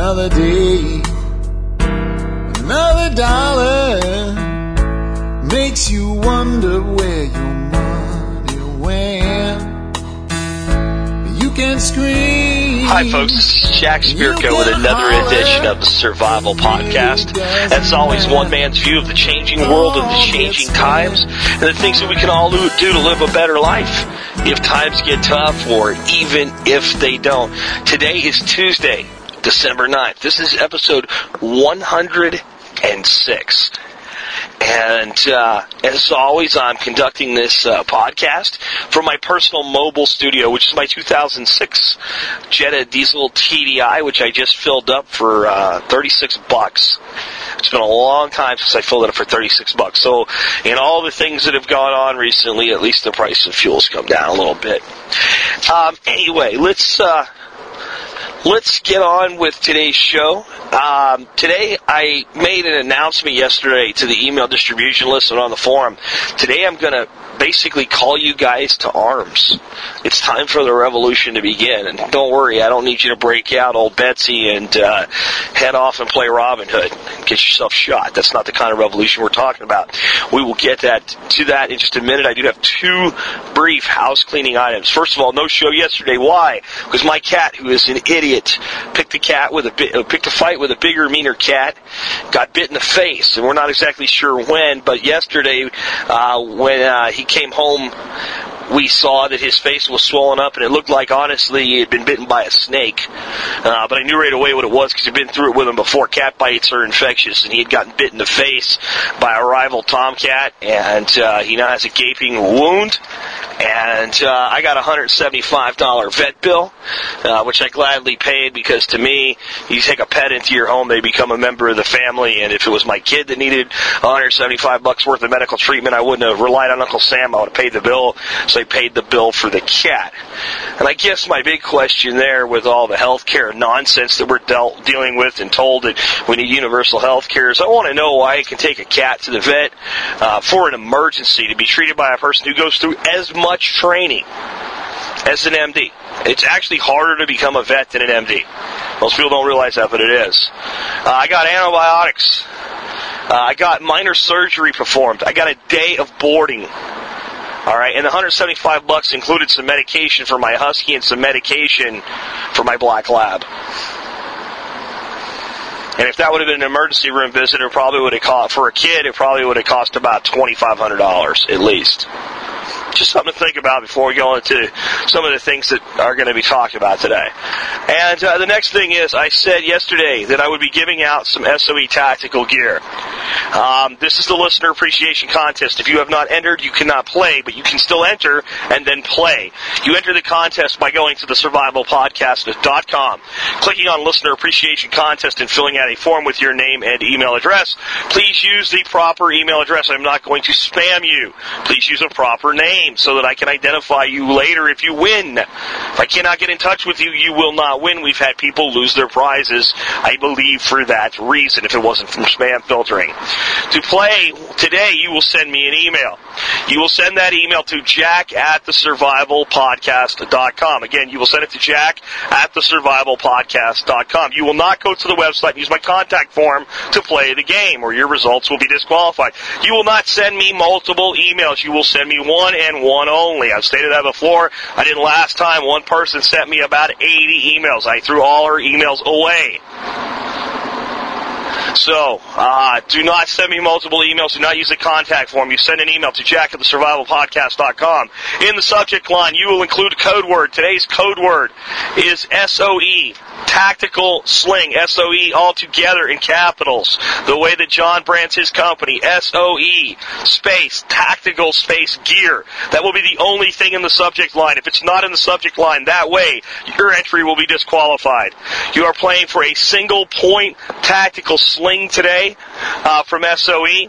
Another day, another dollar makes you wonder where your money went. You can scream. Hi, folks. This is Jack Spirko with another edition of the Survival Podcast. As always, one man's view of the changing world and the changing times, and the things that we can all do to live a better life if times get tough or even if they don't. Today is Tuesday, December 9th. This is episode 106. And uh, as always, I'm conducting this uh, podcast from my personal mobile studio, which is my 2006 Jetta Diesel TDI, which I just filled up for uh, 36 bucks. It's been a long time since I filled it up for 36 bucks. So, in all the things that have gone on recently, at least the price of fuel's come down a little bit. Um, anyway, let's uh, let's get on with today's show. Um, today, I made an announcement yesterday to the email distribution list and on the forum. Today, I'm going to basically call you guys to arms. It's time for the revolution to begin. And don't worry, I don't need you to break out old Betsy and uh, head off and play Robin Hood and get yourself shot. That's not the kind of revolution we're talking about. We will get that to that in just a minute. I do have two brief house cleaning items. First of all, no show yesterday. Why? Because my cat, who is an idiot, picked a cat with a bi- uh, picked a fight with a bigger, meaner cat, got bit in the face, and we're not exactly sure when. But yesterday, uh, when uh, he came home, we saw that his face was swollen up, and it looked like, honestly, he had been bitten by a snake. Uh, but I knew right away what it was because I'd been through it with him before. Cat bites are infectious, and he had gotten bit in the face by a rival tomcat, and uh, he now has a gaping wound. And uh, I got a $175 vet bill, uh, which I gladly paid because to me, you take a pet into your home, they become a member of the family. And if it was my kid that needed 175 bucks worth of medical treatment, I wouldn't have relied on Uncle Sam. I would have paid the bill. So I paid the bill for the cat. And I guess my big question there with all the healthcare nonsense that we're dealt, dealing with and told that we need universal health care is I want to know why I can take a cat to the vet uh, for an emergency to be treated by a person who goes through as much training as an MD. It's actually harder to become a vet than an MD. Most people don't realize that, but it is. Uh, I got antibiotics. Uh, I got minor surgery performed. I got a day of boarding. All right, and the 175 bucks included some medication for my husky and some medication for my black lab. And if that would have been an emergency room visit, it probably would have cost for a kid. It probably would have cost about twenty five hundred dollars at least. Just something to think about before we go into some of the things that are going to be talked about today. And uh, the next thing is, I said yesterday that I would be giving out some SOE tactical gear. Um, this is the listener appreciation contest. If you have not entered, you cannot play, but you can still enter and then play. You enter the contest by going to the survivalpodcast.com, clicking on listener appreciation contest and filling out a form with your name and email address. Please use the proper email address. I'm not going to spam you. Please use a proper name so that I can identify you later if you win. If I cannot get in touch with you, you will not win. We've had people lose their prizes, I believe, for that reason, if it wasn't from spam filtering. To play today, you will send me an email. You will send that email to jack at the. Again, you will send it to jack at the. You will not go to the website and use my contact form to play the game, or your results will be disqualified. You will not send me multiple emails. You will send me one and one only. I've stated that before. I didn't last time. One person sent me about 80 emails. I threw all her emails away. So, uh, do not send me multiple emails. Do not use the contact form. You send an email to jack at the survivalpodcast.com. In the subject line, you will include a code word. Today's code word is SOE. Tactical Sling. SOE all together in capitals. The way that John brands his company. SOE. Space. Tactical space gear. That will be the only thing in the subject line. If it's not in the subject line that way, your entry will be disqualified. You are playing for a single point tactical sling today uh, from SOE.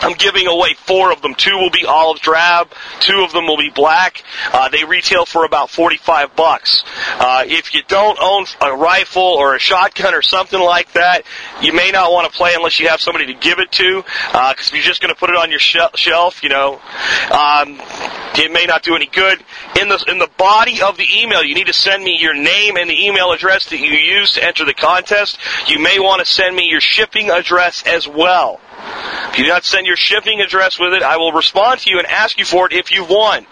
I'm giving away four of them. Two will be olive drab. Two of them will be black. Uh, they retail for about 45 bucks. Uh, if you don't own a rifle or a shotgun or something like that, you may not want to play unless you have somebody to give it to. Because if you're just going to put it on your sh- shelf, you know. Um, It may not do any good. In the in the body of the email, you need to send me your name and the email address that you used to enter the contest. You may want to send me your shipping address as well. If you do not send your shipping address with it, I will respond to you and ask you for it if you've won.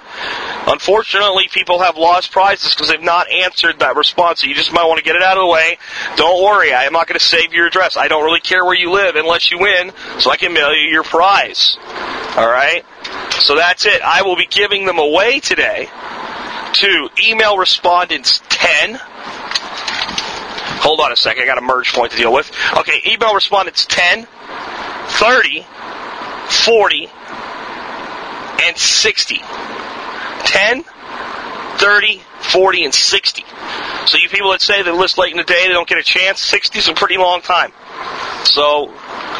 Unfortunately, people have lost prizes because they've not answered that response. So you just might want to get it out of the way. Don't worry, I am not going to save your address. I don't really care where you live unless you win, so I can mail you your prize. All right? So that's it. I will be giving them away today to email respondents 10. Hold on a second, I got a merge point to deal with. Okay, email respondents 10, 30, 40, and 60. 10, 30, 40, and 60. So you people that say they list late in the day, they don't get a chance, 60 is a pretty long time. So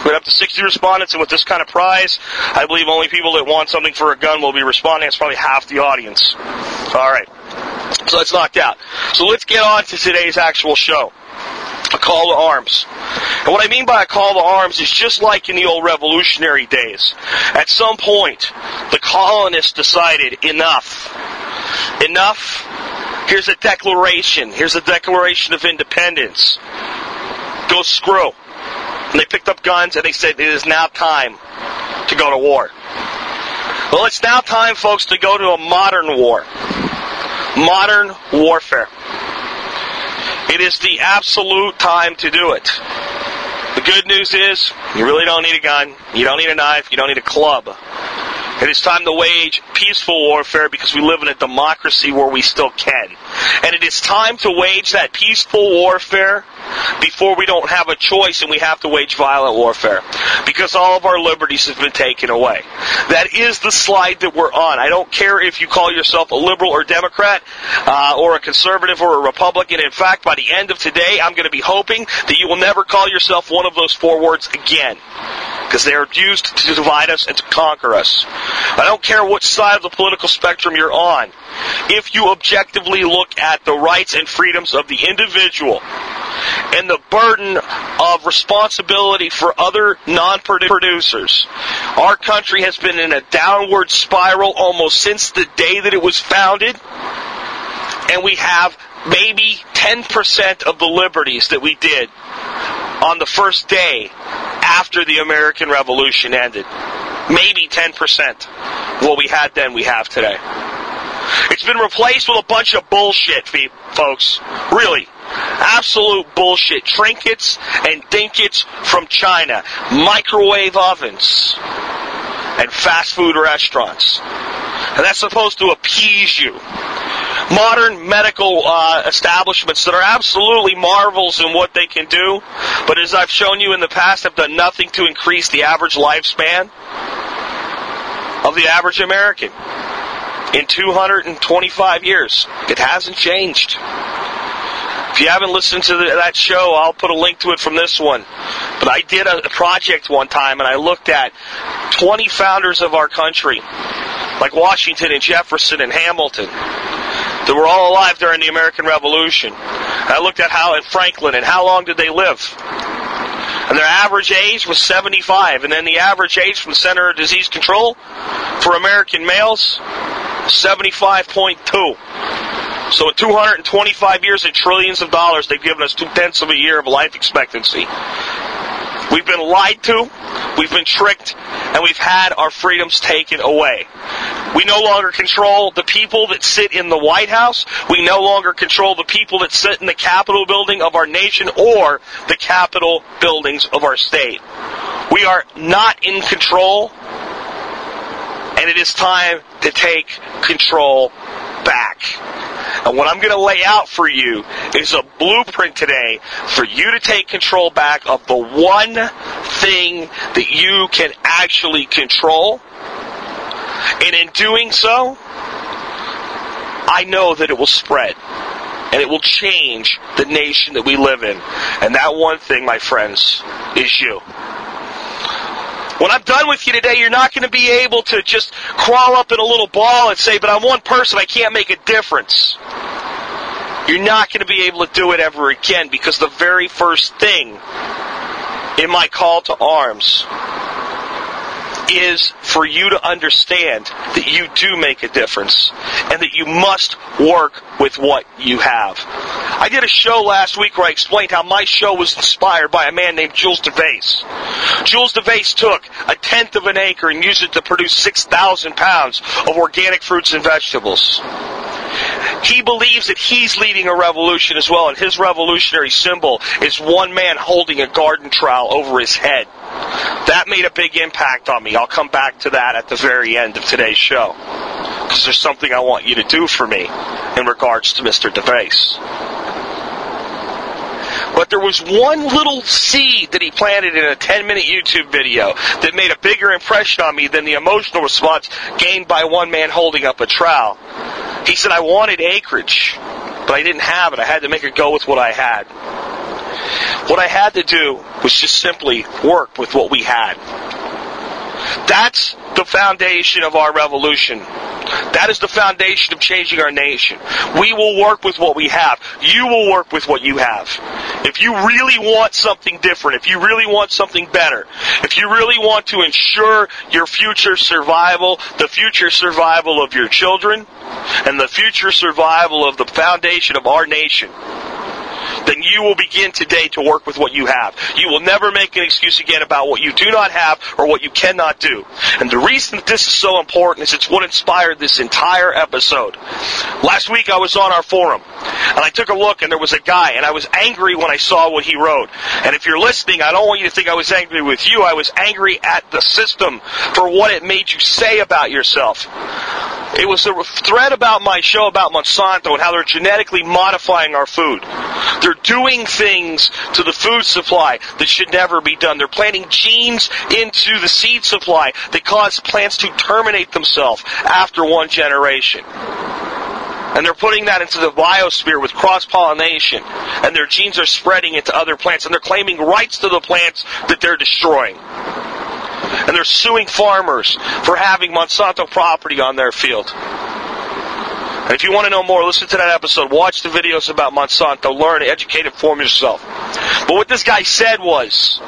we're up to 60 respondents, and with this kind of prize, I believe only people that want something for a gun will be responding. It's probably half the audience. All right. So that's knocked out. So let's get on to today's actual show. A call to arms. And what I mean by a call to arms is just like in the old revolutionary days. At some point, the colonists decided enough. Enough. Here's a declaration. Here's a declaration of independence. Go screw. And they picked up guns and they said it is now time to go to war. Well, it's now time, folks, to go to a modern war. Modern warfare. It is the absolute time to do it. The good news is, you really don't need a gun, you don't need a knife, you don't need a club. It is time to wage peaceful warfare because we live in a democracy where we still can. And it is time to wage that peaceful warfare before we don't have a choice and we have to wage violent warfare. Because all of our liberties have been taken away. That is the slide that we're on. I don't care if you call yourself a liberal or Democrat, uh, or a conservative or a Republican. In fact, by the end of today, I'm going to be hoping that you will never call yourself one of those four words again. Because they are used to divide us and to conquer us. I don't care which side of the political spectrum you're on. If you objectively look at the rights and freedoms of the individual and the burden of responsibility for other non-producers, our country has been in a downward spiral almost since the day that it was founded. And we have maybe 10% of the liberties that we did on the first day after the American Revolution ended. Maybe 10%. Of what we had then, we have today. It's been replaced with a bunch of bullshit, folks. Really. Absolute bullshit. Trinkets and dinkets from China. Microwave ovens. And fast food restaurants. And that's supposed to appease you modern medical uh, establishments that are absolutely marvels in what they can do, but as I've shown you in the past, have done nothing to increase the average lifespan of the average American in 225 years. It hasn't changed. If you haven't listened to the, that show, I'll put a link to it from this one. But I did a, a project one time and I looked at 20 founders of our country, like Washington and Jefferson and Hamilton, that were all alive during the American Revolution. And I looked at how at Franklin and how long did they live. And their average age was 75. And then the average age from Center of Disease Control for American males, 75.2. So in 225 years and trillions of dollars, they've given us two tenths of a year of life expectancy. We've been lied to, we've been tricked, and we've had our freedoms taken away. We no longer control the people that sit in the White House. We no longer control the people that sit in the Capitol building of our nation or the Capitol buildings of our state. We are not in control, and it is time to take control back. And what I'm going to lay out for you is a blueprint today for you to take control back of the one thing that you can actually control. And in doing so, I know that it will spread. And it will change the nation that we live in. And that one thing, my friends, is you. When I'm done with you today, you're not going to be able to just crawl up in a little ball and say, but I'm one person, I can't make a difference. You're not going to be able to do it ever again because the very first thing in my call to arms is for you to understand that you do make a difference and that you must work with what you have. I did a show last week where I explained how my show was inspired by a man named Jules Dervaes. Jules Dervaes took a tenth of an acre and used it to produce 6,000 pounds of organic fruits and vegetables. He believes that he's leading a revolution as well, and his revolutionary symbol is one man holding a garden trowel over his head. That made a big impact on me. I'll come back to that at the very end of today's show. Because there's something I want you to do for me in regards to Mr. Dervaes. But there was one little seed that he planted in a 10 minute YouTube video that made a bigger impression on me than the emotional response gained by one man holding up a trowel. He said, I wanted acreage, but I didn't have it. I had to make it go with what I had. What I had to do was just simply work with what we had. That's the foundation of our revolution. That is the foundation of changing our nation. We will work with what we have. You will work with what you have. If you really want something different, if you really want something better, if you really want to ensure your future survival, the future survival of your children, and the future survival of the foundation of our nation, then you will begin today to work with what you have. You will never make an excuse again about what you do not have or what you cannot do. And the reason that this is so important is it's what inspired this entire episode. Last week I was on our forum and I took a look and there was a guy and I was angry when I saw what he wrote. And if you're listening, I don't want you to think I was angry with you. I was angry at the system for what it made you say about yourself. It was a thread about my show about Monsanto and how they're genetically modifying our food. They're doing things to the food supply that should never be done. They're planting genes into the seed supply that cause plants to terminate themselves after one generation. And they're putting that into the biosphere with cross pollination. And their genes are spreading into other plants. And they're claiming rights to the plants that they're destroying. And they're suing farmers for having Monsanto property on their field. And if you want to know more, listen to that episode. Watch the videos about Monsanto. Learn, educate, inform yourself. But what this guy said was,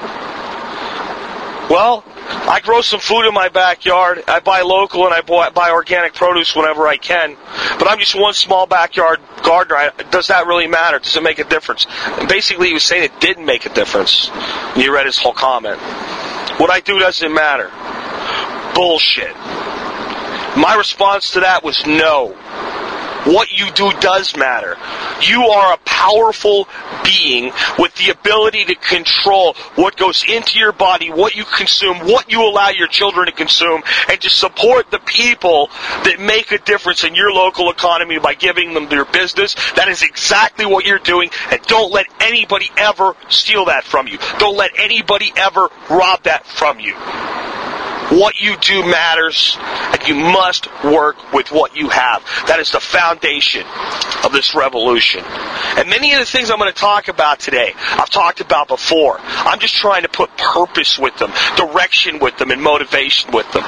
well, I grow some food in my backyard. I buy local and I buy organic produce whenever I can. But I'm just one small backyard gardener. Does that really matter? Does it make a difference? And basically, he was saying it didn't make a difference. You read his whole comment. What I do doesn't matter. Bullshit. My response to that was no. What you do does matter. You are a powerful being with the ability to control what goes into your body, what you consume, what you allow your children to consume, and to support the people that make a difference in your local economy by giving them their business. That is exactly what you're doing, and don't let anybody ever steal that from you. Don't let anybody ever rob that from you. What you do matters, and you must work with what you have. That is the foundation of this revolution. And many of the things I'm going to talk about today, I've talked about before. I'm just trying to put purpose with them, direction with them, and motivation with them.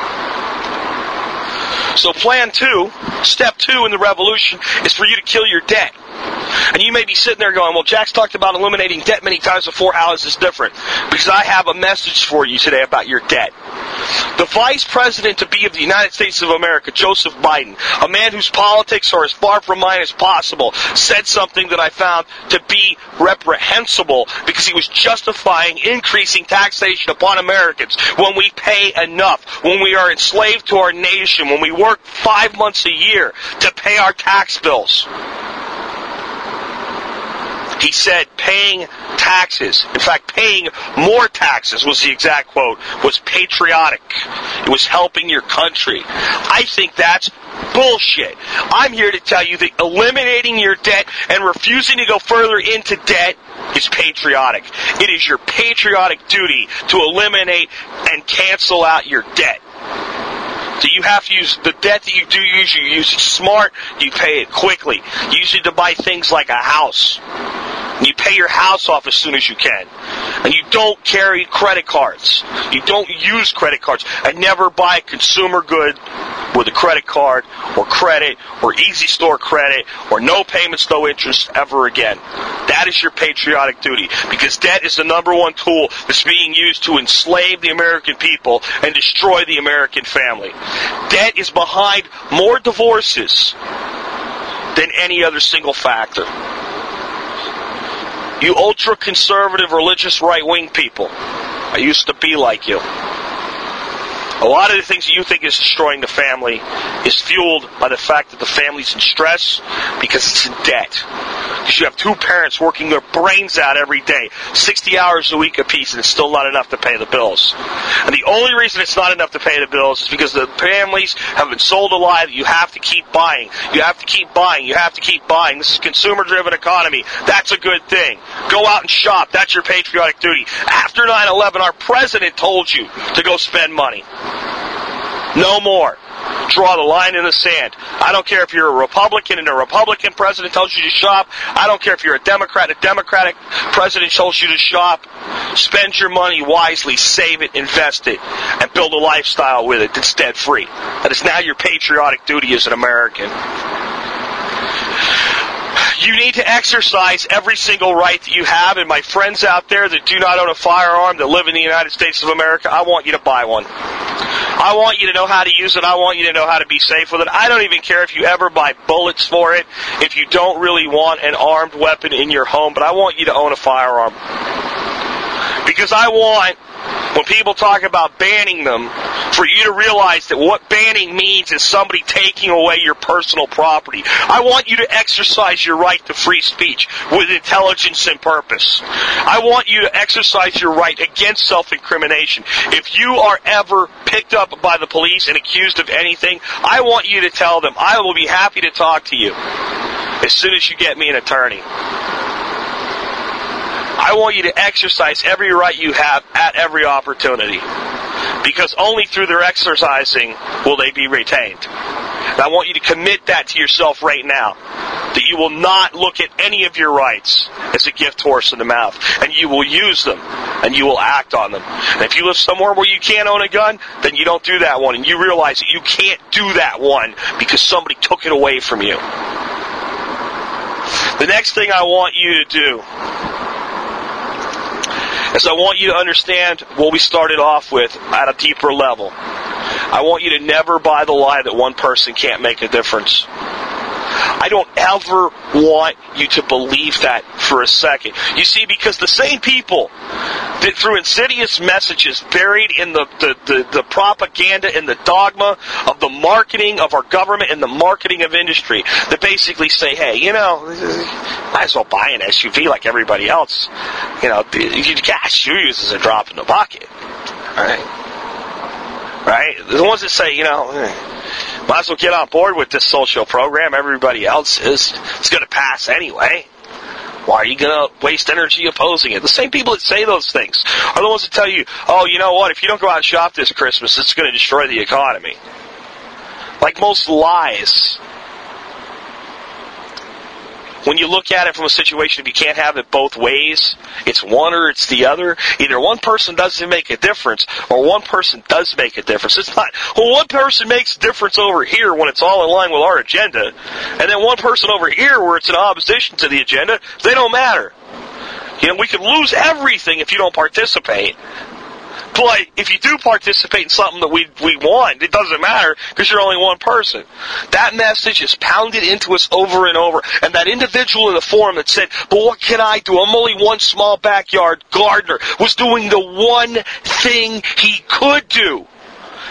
So plan two, step two in the revolution is for you to kill your debt. And you may be sitting there going, well, Jack's talked about eliminating debt many times before. How is this different? Because I have a message for you today about your debt. The vice president to be of the United States of America, Joseph Biden, a man whose politics are as far from mine as possible, said something that I found to be reprehensible because he was justifying increasing taxation upon Americans when we pay enough, when we are enslaved to our nation, when we work five months a year to pay our tax bills. He said paying taxes, in fact, paying more taxes was the exact quote, was patriotic. It was helping your country. I think that's bullshit. I'm here to tell you that eliminating your debt and refusing to go further into debt is patriotic. It is your patriotic duty to eliminate and cancel out your debt. So you have to use the debt that you do use. You use it smart. You pay it quickly. You use it to buy things like a house. You pay your house off as soon as you can. And you don't carry credit cards. You don't use credit cards. I never buy consumer good with a credit card or credit or easy store credit or no payments, no interest ever again. That is your patriotic duty because debt is the number one tool that's being used to enslave the American people and destroy the American family. Debt is behind more divorces than any other single factor. You ultra conservative, religious, right wing people. I used to be like you. A lot of the things that you think is destroying the family is fueled by the fact that the family's in stress because it's in debt. Because you have two parents working their brains out every day, 60 hours a week apiece, and it's still not enough to pay the bills. And the only reason it's not enough to pay the bills is because the families have been sold a lie that you have to keep buying. You have to keep buying. You have to keep buying. This is consumer driven economy. That's a good thing. Go out and shop. That's your patriotic duty. After 9-11, our president told you to go spend money. No more. Draw the line in the sand. I don't care if you're a Republican and a Republican president tells you to shop. I don't care if you're a Democrat, a Democratic president tells you to shop. Spend your money wisely, save it, invest it, and build a lifestyle with it that's debt free. That is now your patriotic duty as an American. You need to exercise every single right that you have, and my friends out there that do not own a firearm that live in the United States of America, I want you to buy one. I want you to know how to use it. I want you to know how to be safe with it. I don't even care if you ever buy bullets for it, if you don't really want an armed weapon in your home, but I want you to own a firearm. Because I want when people talk about banning them, for you to realize that what banning means is somebody taking away your personal property. I want you to exercise your right to free speech with intelligence and purpose. I want you to exercise your right against self-incrimination. If you are ever picked up by the police and accused of anything, I want you to tell them, I will be happy to talk to you as soon as you get me an attorney. I want you to exercise every right you have at every opportunity. Because only through their exercising will they be retained. And I want you to commit that to yourself right now. That you will not look at any of your rights as a gift horse in the mouth. And you will use them. And you will act on them. And if you live somewhere where you can't own a gun, then you don't do that one. And you realize that you can't do that one because somebody took it away from you. The next thing I want you to do is I want you to understand what we started off with at a deeper level. I want you to never buy the lie that one person can't make a difference. I don't ever want you to believe that for a second. You see, because the same people that through insidious messages buried in the, the, the, the, propaganda and the dogma of the marketing of our government and the marketing of industry that basically say, hey, you know, might as well buy an SUV like everybody else. You know, gas you use is a drop in the bucket. Right? Right? The ones that say, you know, might as well get on board with this social program. Everybody else is. It's going to pass anyway. Why are you going to waste energy opposing it? The same people that say those things are the ones that tell you, oh, you know what? If you don't go out and shop this Christmas, it's going to destroy the economy. Like most lies, when you look at it from a situation, if you can't have it both ways, it's one or it's the other. Either one person doesn't make a difference, or one person does make a difference. It's not, well, one person makes a difference over here when it's all in line with our agenda, and then one person over here where it's in opposition to the agenda, they don't matter. You know, we could lose everything if you don't participate. But if you do participate in something that we we want, it doesn't matter because you're only one person. That message is pounded into us over and over. And that individual in the forum that said, "But what can I do? I'm only one small backyard gardener," was doing the one thing he could do,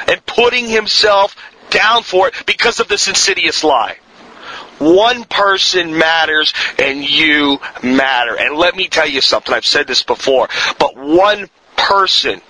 and putting himself down for it because of this insidious lie. One person matters and you matter. And let me tell you something. I've said this before, but one person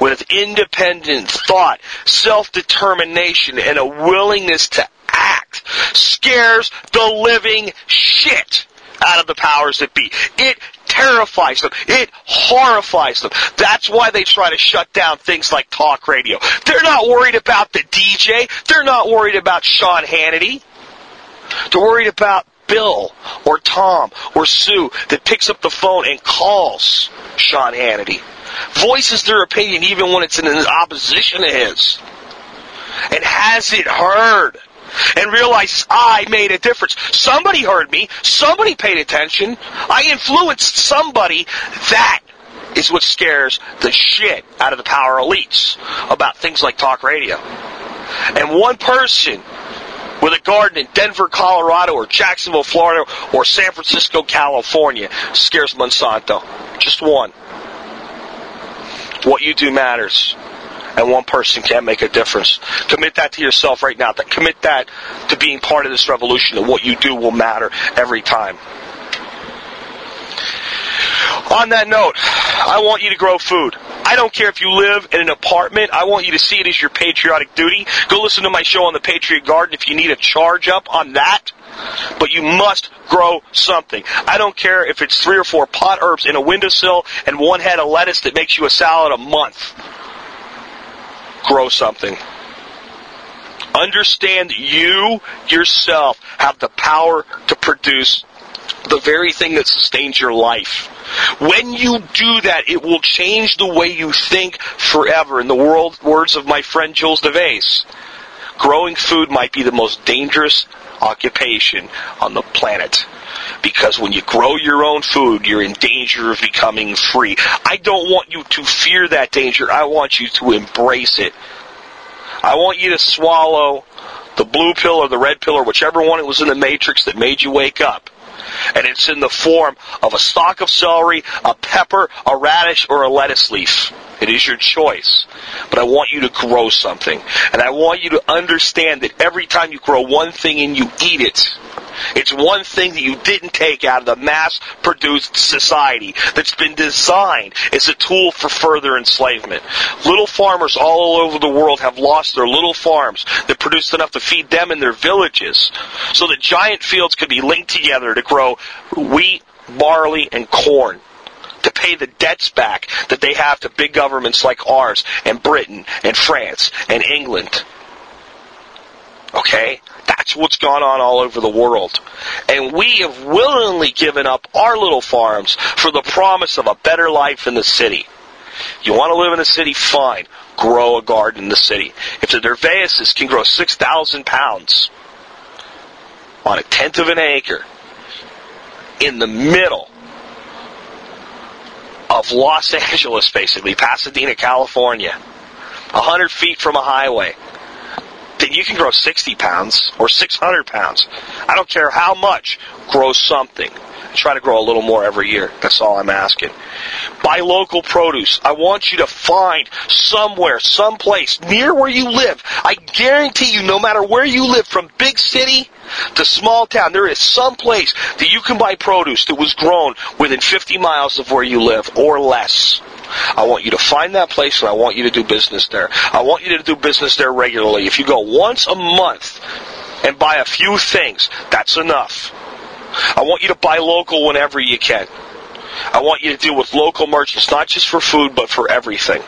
with independent thought, self-determination, and a willingness to act scares the living shit out of the powers that be. It terrifies them. It horrifies them. That's why they try to shut down things like talk radio. They're not worried about the DJ. They're not worried about Sean Hannity. They're worried about Bill or Tom or Sue that picks up the phone and calls Sean Hannity voices their opinion even when it's in opposition to his. And has it heard? And realize I made a difference. Somebody heard me. Somebody paid attention. I influenced somebody. That is what scares the shit out of the power elites about things like talk radio. And one person with a garden in Denver, Colorado, or Jacksonville, Florida, or San Francisco, California scares Monsanto. Just one. What you do matters. And one person can make a difference. Commit that to yourself right now. Commit that to being part of this revolution, that what you do will matter every time. On that note, I want you to grow food. I don't care if you live in an apartment. I want you to see it as your patriotic duty. Go listen to my show on the Patriot Garden if you need a charge up on that. But you must grow something. I don't care if it's three or four pot herbs in a windowsill and one head of lettuce that makes you a salad a month. Grow something. Understand you yourself have the power to produce the very thing that sustains your life. When you do that, it will change the way you think forever. In the world, words of my friend Jules Dervaes, growing food might be the most dangerous occupation on the planet. Because when you grow your own food, you're in danger of becoming free. I don't want you to fear that danger. I want you to embrace it. I want you to swallow the blue pill or the red pill or whichever one it was in the matrix that made you wake up and it's in the form of a stalk of celery, a pepper, a radish, or a lettuce leaf. It is your choice. But I want you to grow something. And I want you to understand that every time you grow one thing and you eat it, it's one thing that you didn't take out of the mass produced society that's been designed as a tool for further enslavement. Little farmers all over the world have lost their little farms that produced enough to feed them and their villages so that giant fields could be linked together to grow wheat, barley, and corn to pay the debts back that they have to big governments like ours and Britain and France and England. Okay? That's what's gone on all over the world. And we have willingly given up our little farms for the promise of a better life in the city. You want to live in the city? Fine. Grow a garden in the city. If the Dervaes can grow 6,000 pounds on a tenth of an acre in the middle of Los Angeles, basically, Pasadena, California, 100 feet from a highway, then you can grow 60 pounds or 600 pounds. I don't care how much, grow something. Try to grow a little more every year. That's all I'm asking. Buy local produce. I want you to find somewhere, someplace near where you live. I guarantee you, no matter where you live, from big city to small town, there is some place that you can buy produce that was grown within 50 miles of where you live or less. I want you to find that place and I want you to do business there. I want you to do business there regularly. If you go once a month and buy a few things, that's enough. I want you to buy local whenever you can. I want you to deal with local merchants, not just for food, but for everything.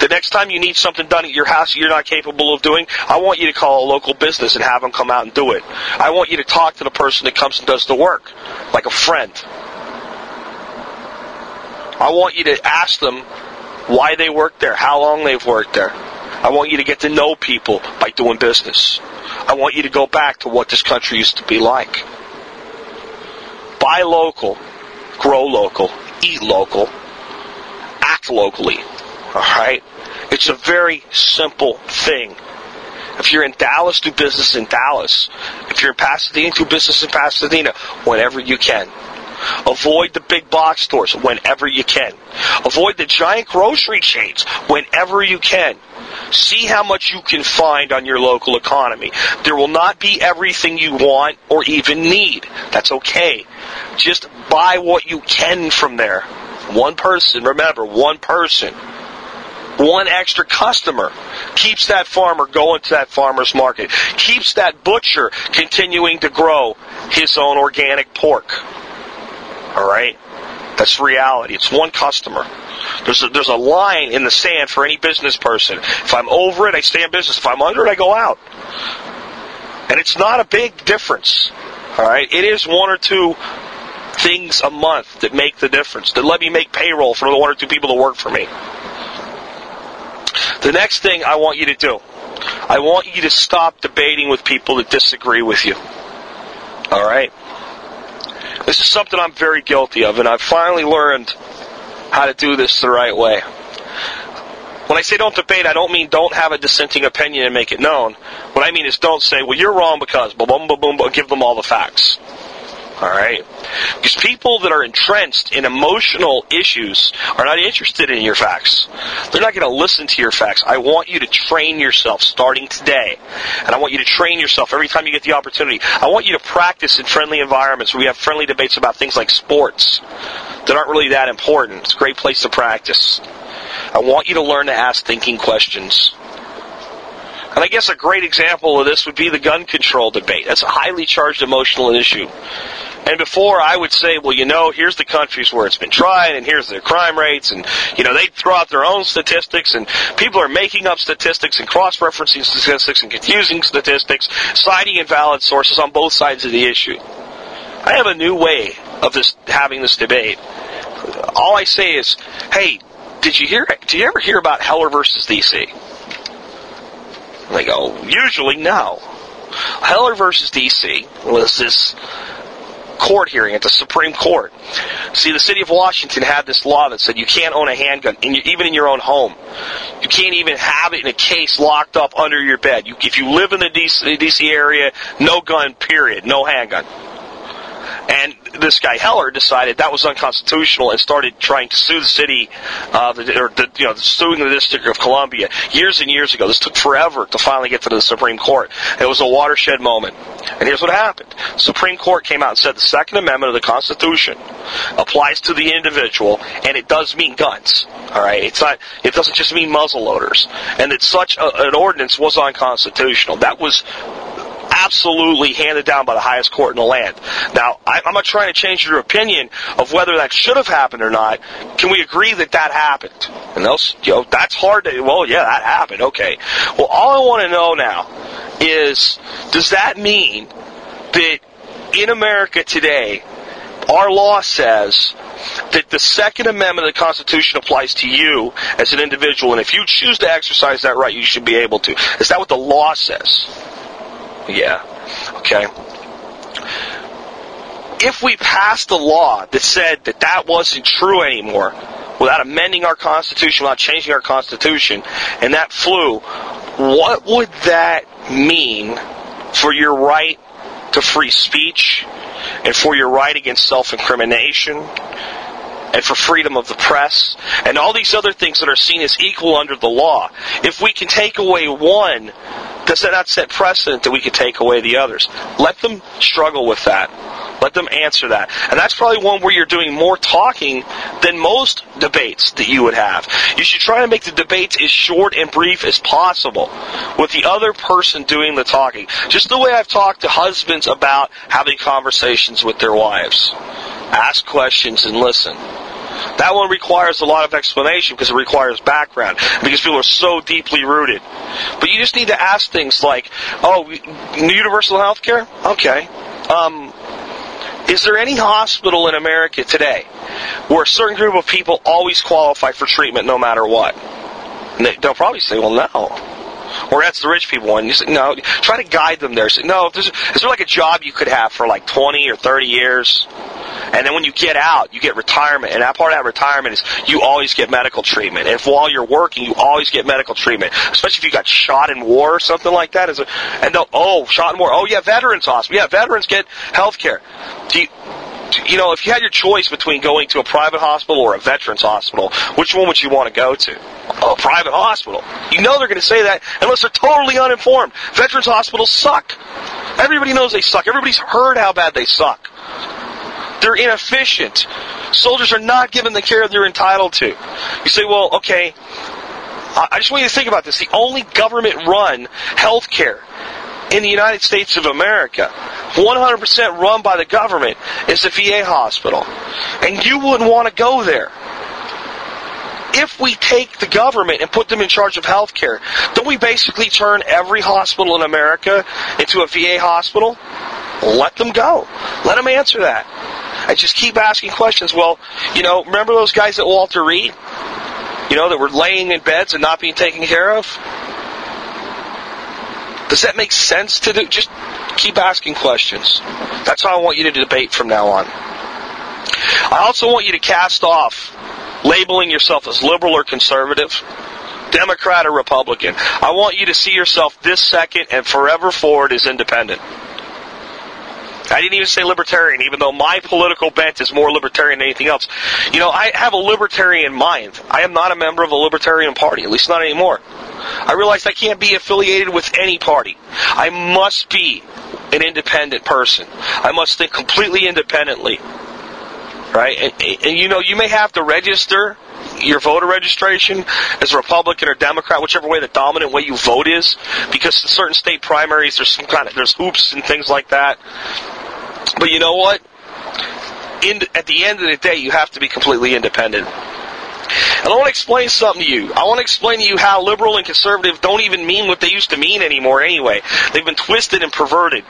The next time you need something done at your house you're not capable of doing, I want you to call a local business and have them come out and do it. I want you to talk to the person that comes and does the work, like a friend. I want you to ask them why they work there, how long they've worked there. I want you to get to know people by doing business. I want you to go back to what this country used to be like. Buy local, grow local, eat local, act locally. Alright? It's a very simple thing. If you're in Dallas, do business in Dallas. If you're in Pasadena, do business in Pasadena whenever you can. Avoid the big box stores whenever you can. Avoid the giant grocery chains whenever you can. See how much you can find on your local economy. There will not be everything you want or even need. That's okay. Just buy what you can from there. One person, remember, one person one extra customer keeps that farmer going to that farmer's market, keeps that butcher continuing to grow his own organic pork. All right? That's reality. It's one customer. There's a, there's a line in the sand for any business person. If I'm over it, I stay in business. If I'm under it, I go out. And it's not a big difference. All right? It is one or two things a month that make the difference. That let me make payroll for the one or two people that work for me. The next thing I want you to do I want you to stop debating with people that disagree with you. All right? This is something I'm very guilty of, and I've finally learned how to do this the right way. When I say don't debate, I don't mean don't have a dissenting opinion and make it known. What I mean is don't say, well, you're wrong because, boom, boom, boom, boom, give them all the facts. All right? Because people that are entrenched in emotional issues are not interested in your facts. They're not going to listen to your facts. I want you to train yourself starting today. And I want you to train yourself every time you get the opportunity. I want you to practice in friendly environments where we have friendly debates about things like sports that aren't really that important. It's a great place to practice. I want you to learn to ask thinking questions. And I guess a great example of this would be the gun control debate. That's a highly charged emotional issue. And before I would say, well, you know, here's the countries where it's been tried and here's their crime rates and, you know, they throw out their own statistics and people are making up statistics and cross-referencing statistics and confusing statistics, citing invalid sources on both sides of the issue. I have a new way of this, having this debate. All I say is, hey, did you hear, did you ever hear about Heller versus DC? And they go, usually no. Heller versus DC was this court hearing at the Supreme Court. See, the city of Washington had this law that said you can't own a handgun, in your, even in your own home. You can't even have it in a case locked up under your bed. You, if you live in the DC, DC area, no gun, period, no handgun. And this guy Heller decided that was unconstitutional and started trying to sue the city, uh, the, or the, you know, suing the District of Columbia years and years ago. This took forever to finally get to the Supreme Court. It was a watershed moment. And here's what happened: Supreme Court came out and said the Second Amendment of the Constitution applies to the individual, and it does mean guns. All right, it's not. It doesn't just mean muzzle loaders, and that such a, an ordinance was unconstitutional. That was absolutely handed down by the highest court in the land. Now, I, am not trying to change your opinion of whether that should have happened or not. Can we agree that that happened? And those, you know, that's hard to, well, yeah, that happened. Okay. Well, all I want to know now is, does that mean that in America today, our law says that the Second Amendment of the Constitution applies to you as an individual, and if you choose to exercise that right, you should be able to. Is that what the law says? Yeah. Okay. If we passed a law that said that that wasn't true anymore, without amending our Constitution, without changing our Constitution, and that flew, what would that mean for your right to free speech and for your right against self-incrimination and for freedom of the press and all these other things that are seen as equal under the law. If we can take away one, does that not set precedent that we can take away the others? Let them struggle with that. Let them answer that. And that's probably one where you're doing more talking than most debates that you would have. You should try to make the debates as short and brief as possible with the other person doing the talking. Just the way I've talked to husbands about having conversations with their wives. Ask questions and listen. That one requires a lot of explanation because it requires background, because people are so deeply rooted. But you just need to ask things like, oh, universal health care? Okay. Um, is there any hospital in America today where a certain group of people always qualify for treatment no matter what? And they, they'll probably say, well, no. Or that's the rich people one. You say, no, try to guide them there. Say, no, is there like a job you could have for like 20 or 30 years? And then when you get out, you get retirement. And that part of that retirement is you always get medical treatment. And if while you're working, you always get medical treatment. Especially if you got shot in war or something like that. And they'll, oh, shot in war. Oh yeah, veterans hospital. Yeah, veterans get health care. Do you, you know, if you had your choice between going to a private hospital or a veterans hospital, which one would you want to go to? A private hospital. You know they're going to say that unless they're totally uninformed. Veterans hospitals suck. Everybody knows they suck. Everybody's heard how bad they suck. They're inefficient. Soldiers are not given the care they're entitled to. You say, well, okay, I just want you to think about this. The only government run health care in the United States of America, 100% run by the government, is the VA hospital. And you wouldn't want to go there. If we take the government and put them in charge of health care, don't we basically turn every hospital in America into a VA hospital? Let them go. Let them answer that. I just keep asking questions. Well, you know, remember those guys at Walter Reed? You know, that were laying in beds and not being taken care of? Does that make sense to do? Just keep asking questions. That's how I want you to debate from now on. I also want you to cast off labeling yourself as liberal or conservative, Democrat or Republican. I want you to see yourself this second and forever forward as independent. I didn't even say libertarian, even though my political bent is more libertarian than anything else. You know, I have a libertarian mind. I am not a member of a libertarian party, at least not anymore. I realized I can't be affiliated with any party. I must be an independent person. I must think completely independently. Right? And, and you know, you may have to register your voter registration as a Republican or Democrat, whichever way the dominant way you vote is, because in certain state primaries there's some kind of there's hoops and things like that. But you know what? In, at the end of the day, you have to be completely independent. And I want to explain something to you. I want to explain to you how liberal and conservative don't even mean what they used to mean anymore anyway. They've been twisted and perverted.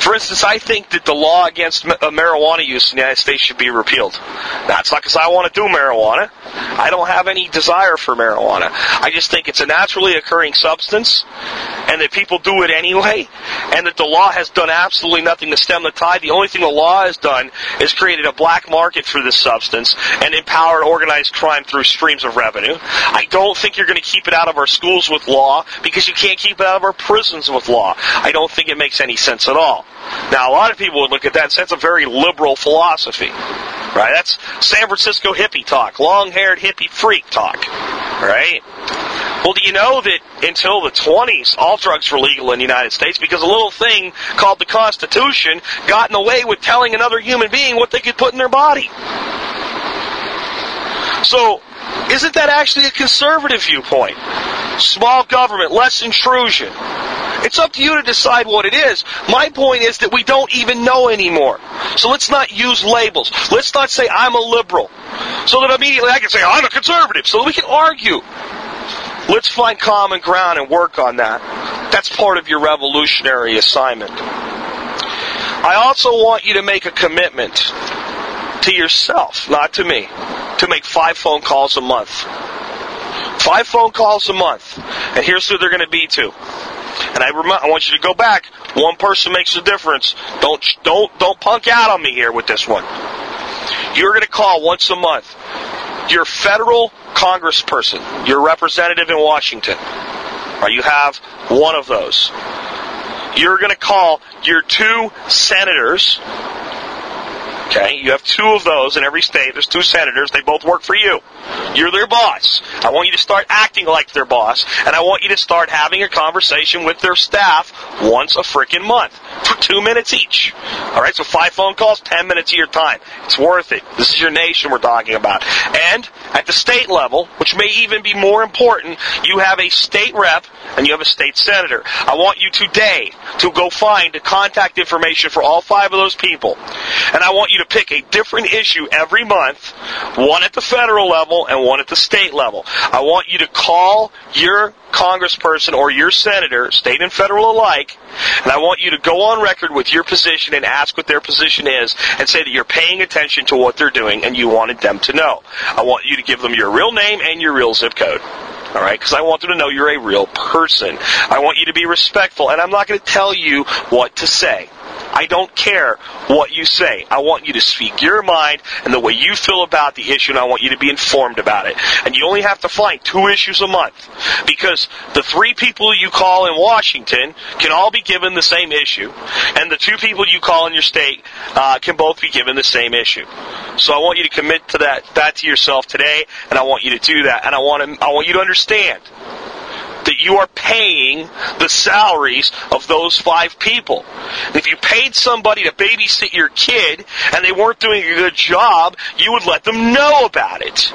For instance, I think that the law against uh, marijuana use in the United States should be repealed. That's not because I want to do marijuana. I don't have any desire for marijuana. I just think it's a naturally occurring substance, and that people do it anyway, and that the law has done absolutely nothing to stem the tide. The only thing the law has done is created a black market for this substance and empowered organized crime through streams of revenue. I don't think you're going to keep it out of our schools with law because you can't keep it out of our prisons with law. I don't think it makes any sense at all. Now, a lot of people would look at that and say it's a very liberal philosophy. Right? That's San Francisco hippie talk, long haired hippie freak talk. Right? Well, do you know that until the 20s, all drugs were legal in the United States because a little thing called the Constitution got in the way with telling another human being what they could put in their body? So, isn't that actually a conservative viewpoint? Small government, less intrusion. It's up to you to decide what it is. My point is that we don't even know anymore. So let's not use labels. Let's not say I'm a liberal. So that immediately I can say I'm a conservative. So we can argue. Let's find common ground and work on that. That's part of your revolutionary assignment. I also want you to make a commitment to yourself, not to me, to make five phone calls a month. Five phone calls a month. And here's who they're going to be to. And I, I want you to go back. One person makes a difference. Don't don't don't punk out on me here with this one. You're going to call once a month. Your federal congressperson, your representative in Washington. Right, you have one of those. You're going to call your two senators Okay, you have two of those in every state. There's two senators. They both work for you. You're their boss. I want you to start acting like their boss, and I want you to start having a conversation with their staff once a freaking month for two minutes each. All right, so five phone calls, ten minutes of your time. It's worth it. This is your nation we're talking about. And at the state level, which may even be more important, you have a state rep and you have a state senator. I want you today to go find the contact information for all five of those people, and I want you to pick a different issue every month, one at the federal level and one at the state level. I want you to call your congressperson or your senator, state and federal alike, and I want you to go on record with your position and ask what their position is and say that you're paying attention to what they're doing and you wanted them to know. I want you to give them your real name and your real zip code. All right, because I want them to know you're a real person. I want you to be respectful, and I'm not going to tell you what to say. I don't care what you say. I want you to speak your mind and the way you feel about the issue, and I want you to be informed about it. And you only have to find two issues a month because the three people you call in Washington can all be given the same issue, and the two people you call in your state uh, can both be given the same issue. So I want you to commit to that that to yourself today, and I want you to do that, and I want to I want you to understand that you are paying the salaries of those five people. If you paid somebody to babysit your kid and they weren't doing a good job, you would let them know about it.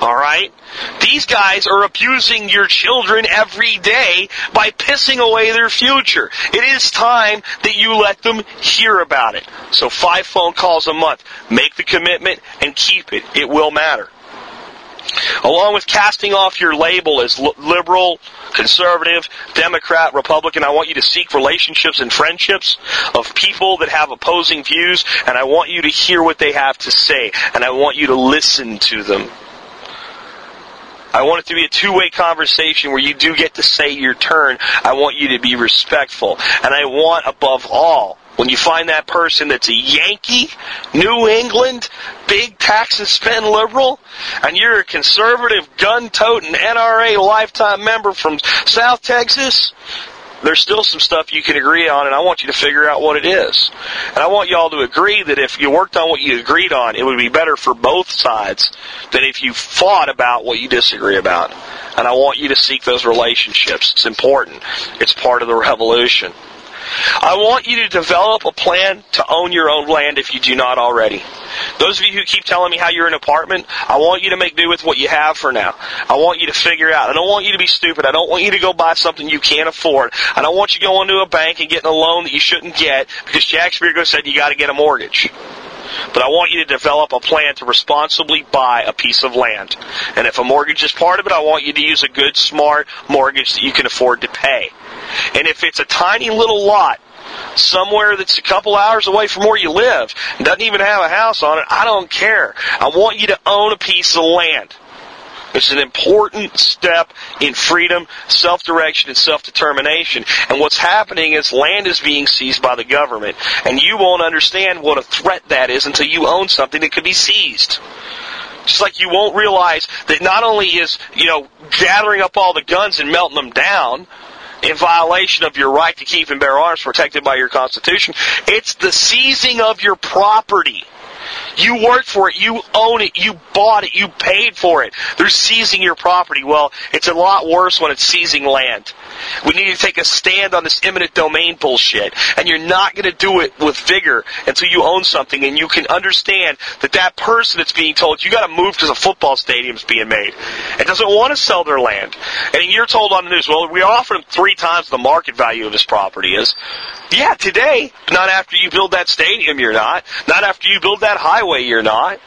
All right? These guys are abusing your children every day by pissing away their future. It is time that you let them hear about it. So five phone calls a month. Make the commitment and keep it. It will matter. Along with casting off your label as liberal, conservative, Democrat, Republican, I want you to seek relationships and friendships of people that have opposing views, and I want you to hear what they have to say, and I want you to listen to them. I want it to be a two-way conversation where you do get to say your turn. I want you to be respectful. And I want, above all, when you find that person that's a Yankee, New England, big tax and spend liberal, and you're a conservative, gun-toting NRA lifetime member from South Texas, there's still some stuff you can agree on, and I want you to figure out what it is. And I want y'all to agree that if you worked on what you agreed on, it would be better for both sides than if you fought about what you disagree about. And I want you to seek those relationships. It's important. It's part of the revolution. I want you to develop a plan to own your own land if you do not already. Those of you who keep telling me how you're in an apartment, I want you to make do with what you have for now. I want you to figure out. I don't want you to be stupid. I don't want you to go buy something you can't afford. I don't want you going to a bank and getting a loan that you shouldn't get because Jack Spirko said you got to get a mortgage. But I want you to develop a plan to responsibly buy a piece of land. And if a mortgage is part of it, I want you to use a good, smart mortgage that you can afford to pay. And if it's a tiny little lot somewhere that's a couple hours away from where you live doesn't even have a house on it, I don't care. I want you to own a piece of land. It's an important step in freedom, self-direction, and self-determination. And what's happening is land is being seized by the government. And you won't understand what a threat that is until you own something that could be seized. Just like you won't realize that not only is, you know, gathering up all the guns and melting them down, in violation of your right to keep and bear arms protected by your Constitution. It's the seizing of your property. You worked for it, you own it, you bought it, you paid for it. They're seizing your property. Well, it's a lot worse when it's seizing land. We need to take a stand on this eminent domain bullshit. And you're not going to do it with vigor until you own something and you can understand that that person that's being told you got to move because a football stadium's being made and doesn't want to sell their land. And you're told on the news, well, we offered him three times the market value of his property is. Yeah, today, not after you build that stadium, you're not. Not after you build that highway, you're not.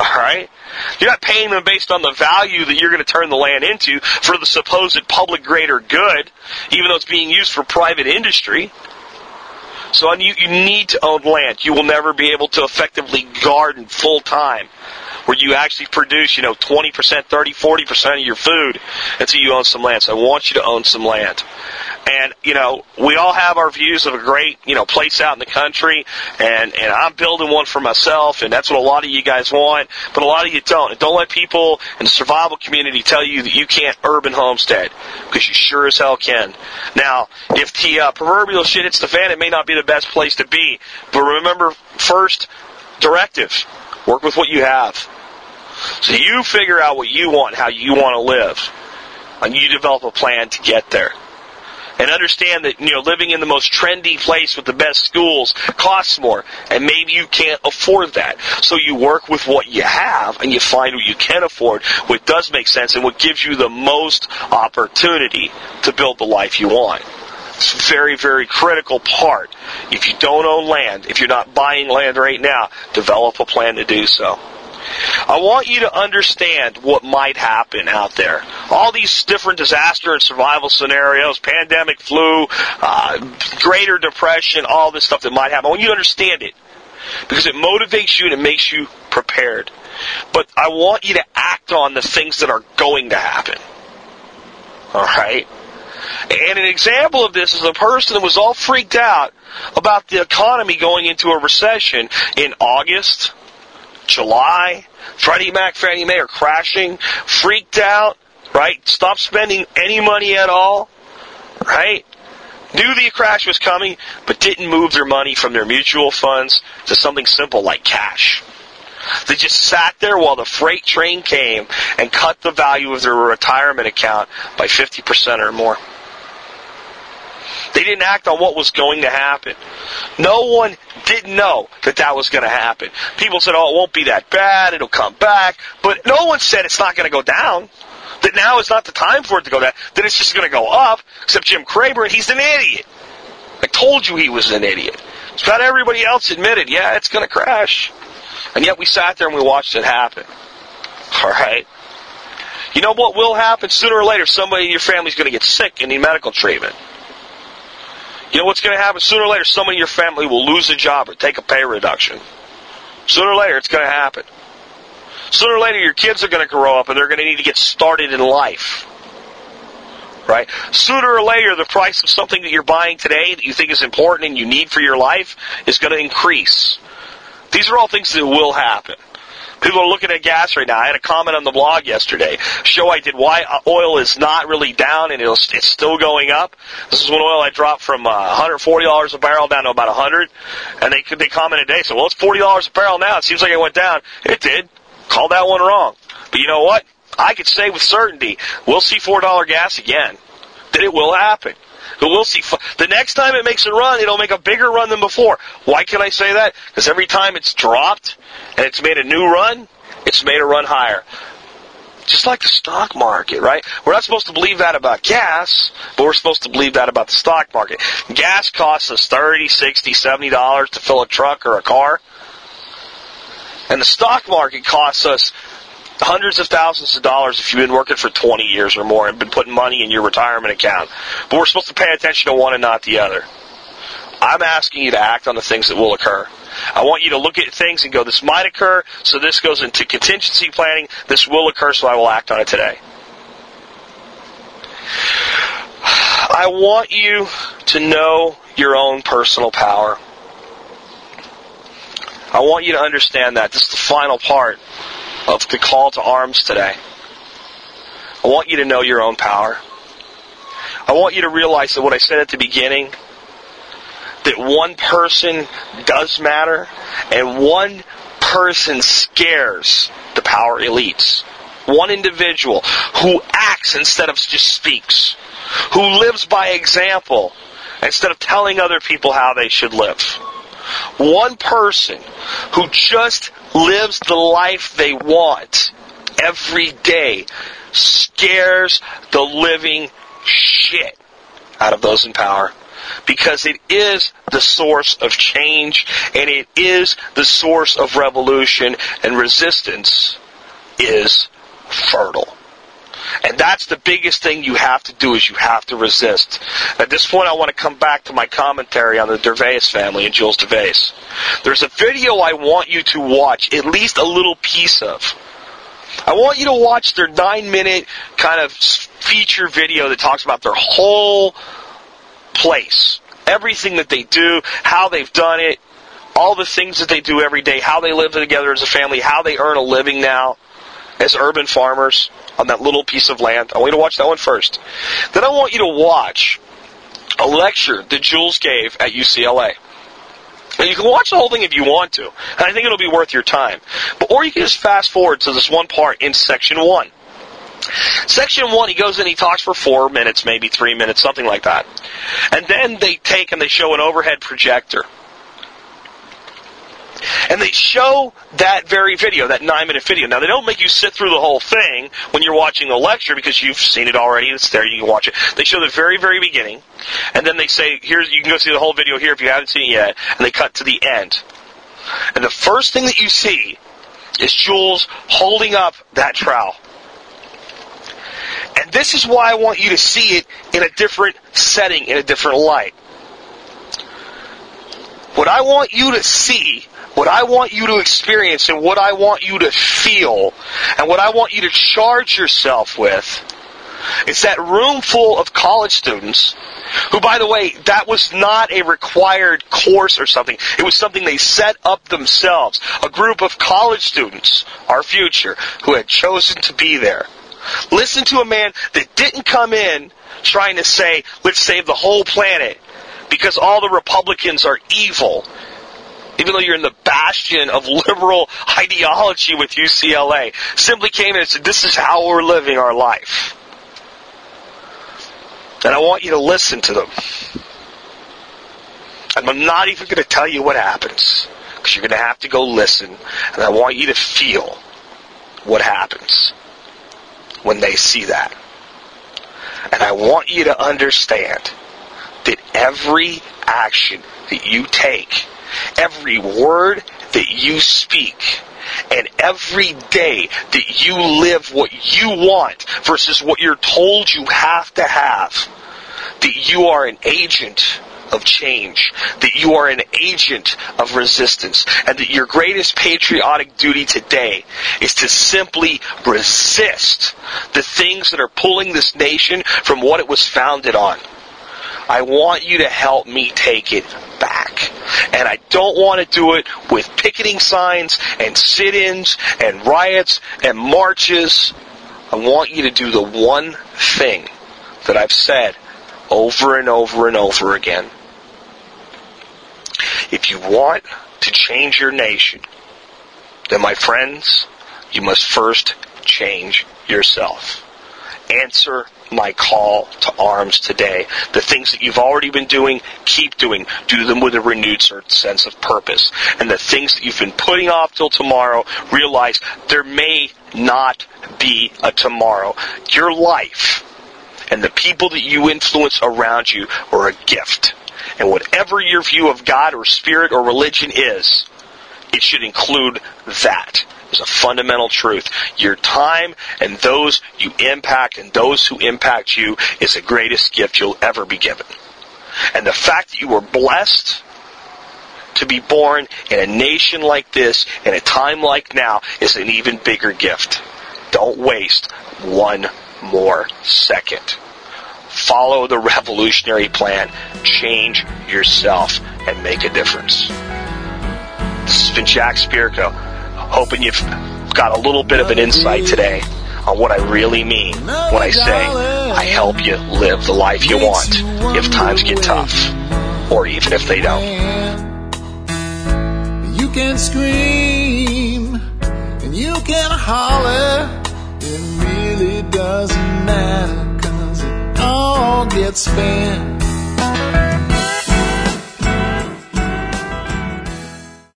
Alright? You're not paying them based on the value that you're going to turn the land into for the supposed public greater good, even though it's being used for private industry. So you, you need to own land. You will never be able to effectively garden full time where you actually produce, you know, 20%, 30, 40% of your food until you own some land. So I want you to own some land. And, you know, we all have our views of a great, you know, place out in the country, and, and I'm building one for myself, and that's what a lot of you guys want, but a lot of you don't. And don't let people in the survival community tell you that you can't urban homestead, because you sure as hell can. Now, if the uh, proverbial shit hits the fan, it may not be the best place to be, but remember, first, directive. Work with what you have. So you figure out what you want, how you want to live, and you develop a plan to get there. And understand that, you know, living in the most trendy place with the best schools costs more, and maybe you can't afford that. So you work with what you have, and you find what you can afford, what does make sense, and what gives you the most opportunity to build the life you want. It's a very, very critical part. If you don't own land, if you're not buying land right now, develop a plan to do so. I want you to understand what might happen out there. All these different disaster and survival scenarios, pandemic, flu, uh, greater depression, all this stuff that might happen. I want you to understand it because it motivates you and it makes you prepared. But I want you to act on the things that are going to happen. All right? And an example of this is a person that was all freaked out about the economy going into a recession in August, July. Freddie Mac, Fannie Mae are crashing, freaked out, right? Stopped spending any money at all, right? Knew the crash was coming, but didn't move their money from their mutual funds to something simple like cash. They just sat there while the freight train came and cut the value of their retirement account by 50% or more. They didn't act on what was going to happen. No one didn't know that that was going to happen. People said, oh, it won't be that bad. It'll come back. But no one said it's not going to go down. That now is not the time for it to go down. That it's just going to go up. Except Jim Cramer, he's an idiot. I told you he was an idiot. It's got everybody else admitted, yeah, it's going to crash. And yet we sat there and we watched it happen. All right? You know what will happen? Sooner or later, somebody in your family is going to get sick and need medical treatment. You know what's going to happen? Sooner or later, someone in your family will lose a job or take a pay reduction. Sooner or later, it's going to happen. Sooner or later, your kids are going to grow up and they're going to need to get started in life. Right? Sooner or later, the price of something that you're buying today that you think is important and you need for your life is going to increase. These are all things that will happen. People are looking at gas right now. I had a comment on the blog yesterday. Show I did why oil is not really down and it's still going up. This is when oil I dropped from uh, $140 a barrel down to about 100, and they they commented today. So well, it's $40 a barrel now. It seems like it went down. It did. Call that one wrong. But you know what? I could say with certainty we'll see $4 gas again. That it will happen. We'll see. The next time it makes a run, it'll make a bigger run than before. Why can I say that? Because every time it's dropped and it's made a new run, it's made a run higher. Just like the stock market, right? We're not supposed to believe that about gas, but we're supposed to believe that about the stock market. Gas costs us $30, $60, $70 to fill a truck or a car. And the stock market costs us hundreds of thousands of dollars if you've been working for 20 years or more and been putting money in your retirement account. But we're supposed to pay attention to one and not the other. I'm asking you to act on the things that will occur. I want you to look at things and go, this might occur, so this goes into contingency planning. This will occur, so I will act on it today. I want you to know your own personal power. I want you to understand that. This is the final part of the call to arms today. I want you to know your own power. I want you to realize that what I said at the beginning, that one person does matter, and one person scares the power elites. One individual who acts instead of just speaks, who lives by example instead of telling other people how they should live. One person who just lives the life they want every day scares the living shit out of those in power because it is the source of change and it is the source of revolution and resistance is fertile. And that's the biggest thing you have to do is you have to resist. At this point, I want to come back to my commentary on the Dervaes family and Jules Dervaes. There's a video I want you to watch, at least a little piece of. I want you to watch their nine minute kind of feature video that talks about their whole place. Everything that they do, how they've done it, all the things that they do every day, how they live together as a family, how they earn a living now as urban farmers on that little piece of land. I want you to watch that one first. Then I want you to watch a lecture that Jules gave at UCLA. And you can watch the whole thing if you want to. And I think it'll be worth your time. But, or you can just fast forward to this one part in section one. Section one, he goes in, he talks for four minutes, maybe three minutes, something like that. And then they take and they show an overhead projector. And they show that very video, that nine minute video. Now, they don't make you sit through the whole thing when you're watching the lecture because you've seen it already. It's there. You can watch it. They show the very, very beginning. And then they say, here's, you can go see the whole video here if you haven't seen it yet. And they cut to the end. And the first thing that you see is Jules holding up that trowel. And this is why I want you to see it in a different setting, in a different light. What I want you to see what I want you to experience and what I want you to feel and what I want you to charge yourself with is that room full of college students who, by the way, that was not a required course or something. It was something they set up themselves. A group of college students, our future, who had chosen to be there. Listen to a man that didn't come in trying to say, let's save the whole planet because all the Republicans are evil even though you're in the bastion of liberal ideology with UCLA, simply came in and said, this is how we're living our life. And I want you to listen to them. And I'm not even going to tell you what happens, because you're going to have to go listen. And I want you to feel what happens when they see that. And I want you to understand that every action that you take every word that you speak and every day that you live what you want versus what you're told you have to have, that you are an agent of change, that you are an agent of resistance, and that your greatest patriotic duty today is to simply resist the things that are pulling this nation from what it was founded on. I want you to help me take it back. And I don't want to do it with picketing signs and sit-ins and riots and marches. I want you to do the one thing that I've said over and over and over again. If you want to change your nation, then my friends, you must first change yourself. Answer my call to arms today. The things that you've already been doing, keep doing. Do them with a renewed sense of purpose. And the things that you've been putting off till tomorrow, realize there may not be a tomorrow. Your life and the people that you influence around you are a gift. And whatever your view of God or spirit or religion is, it should include that as a fundamental truth. Your time and those you impact and those who impact you is the greatest gift you'll ever be given. And the fact that you were blessed to be born in a nation like this, in a time like now, is an even bigger gift. Don't waste one more second. Follow the revolutionary plan. Change yourself and make a difference. This has been Jack Spirko. Hoping you've got a little bit of an insight today on what I really mean when I say I help you live the life you want if times get tough or even if they don't. You can scream and you can holler. It really doesn't matter cause it all gets spent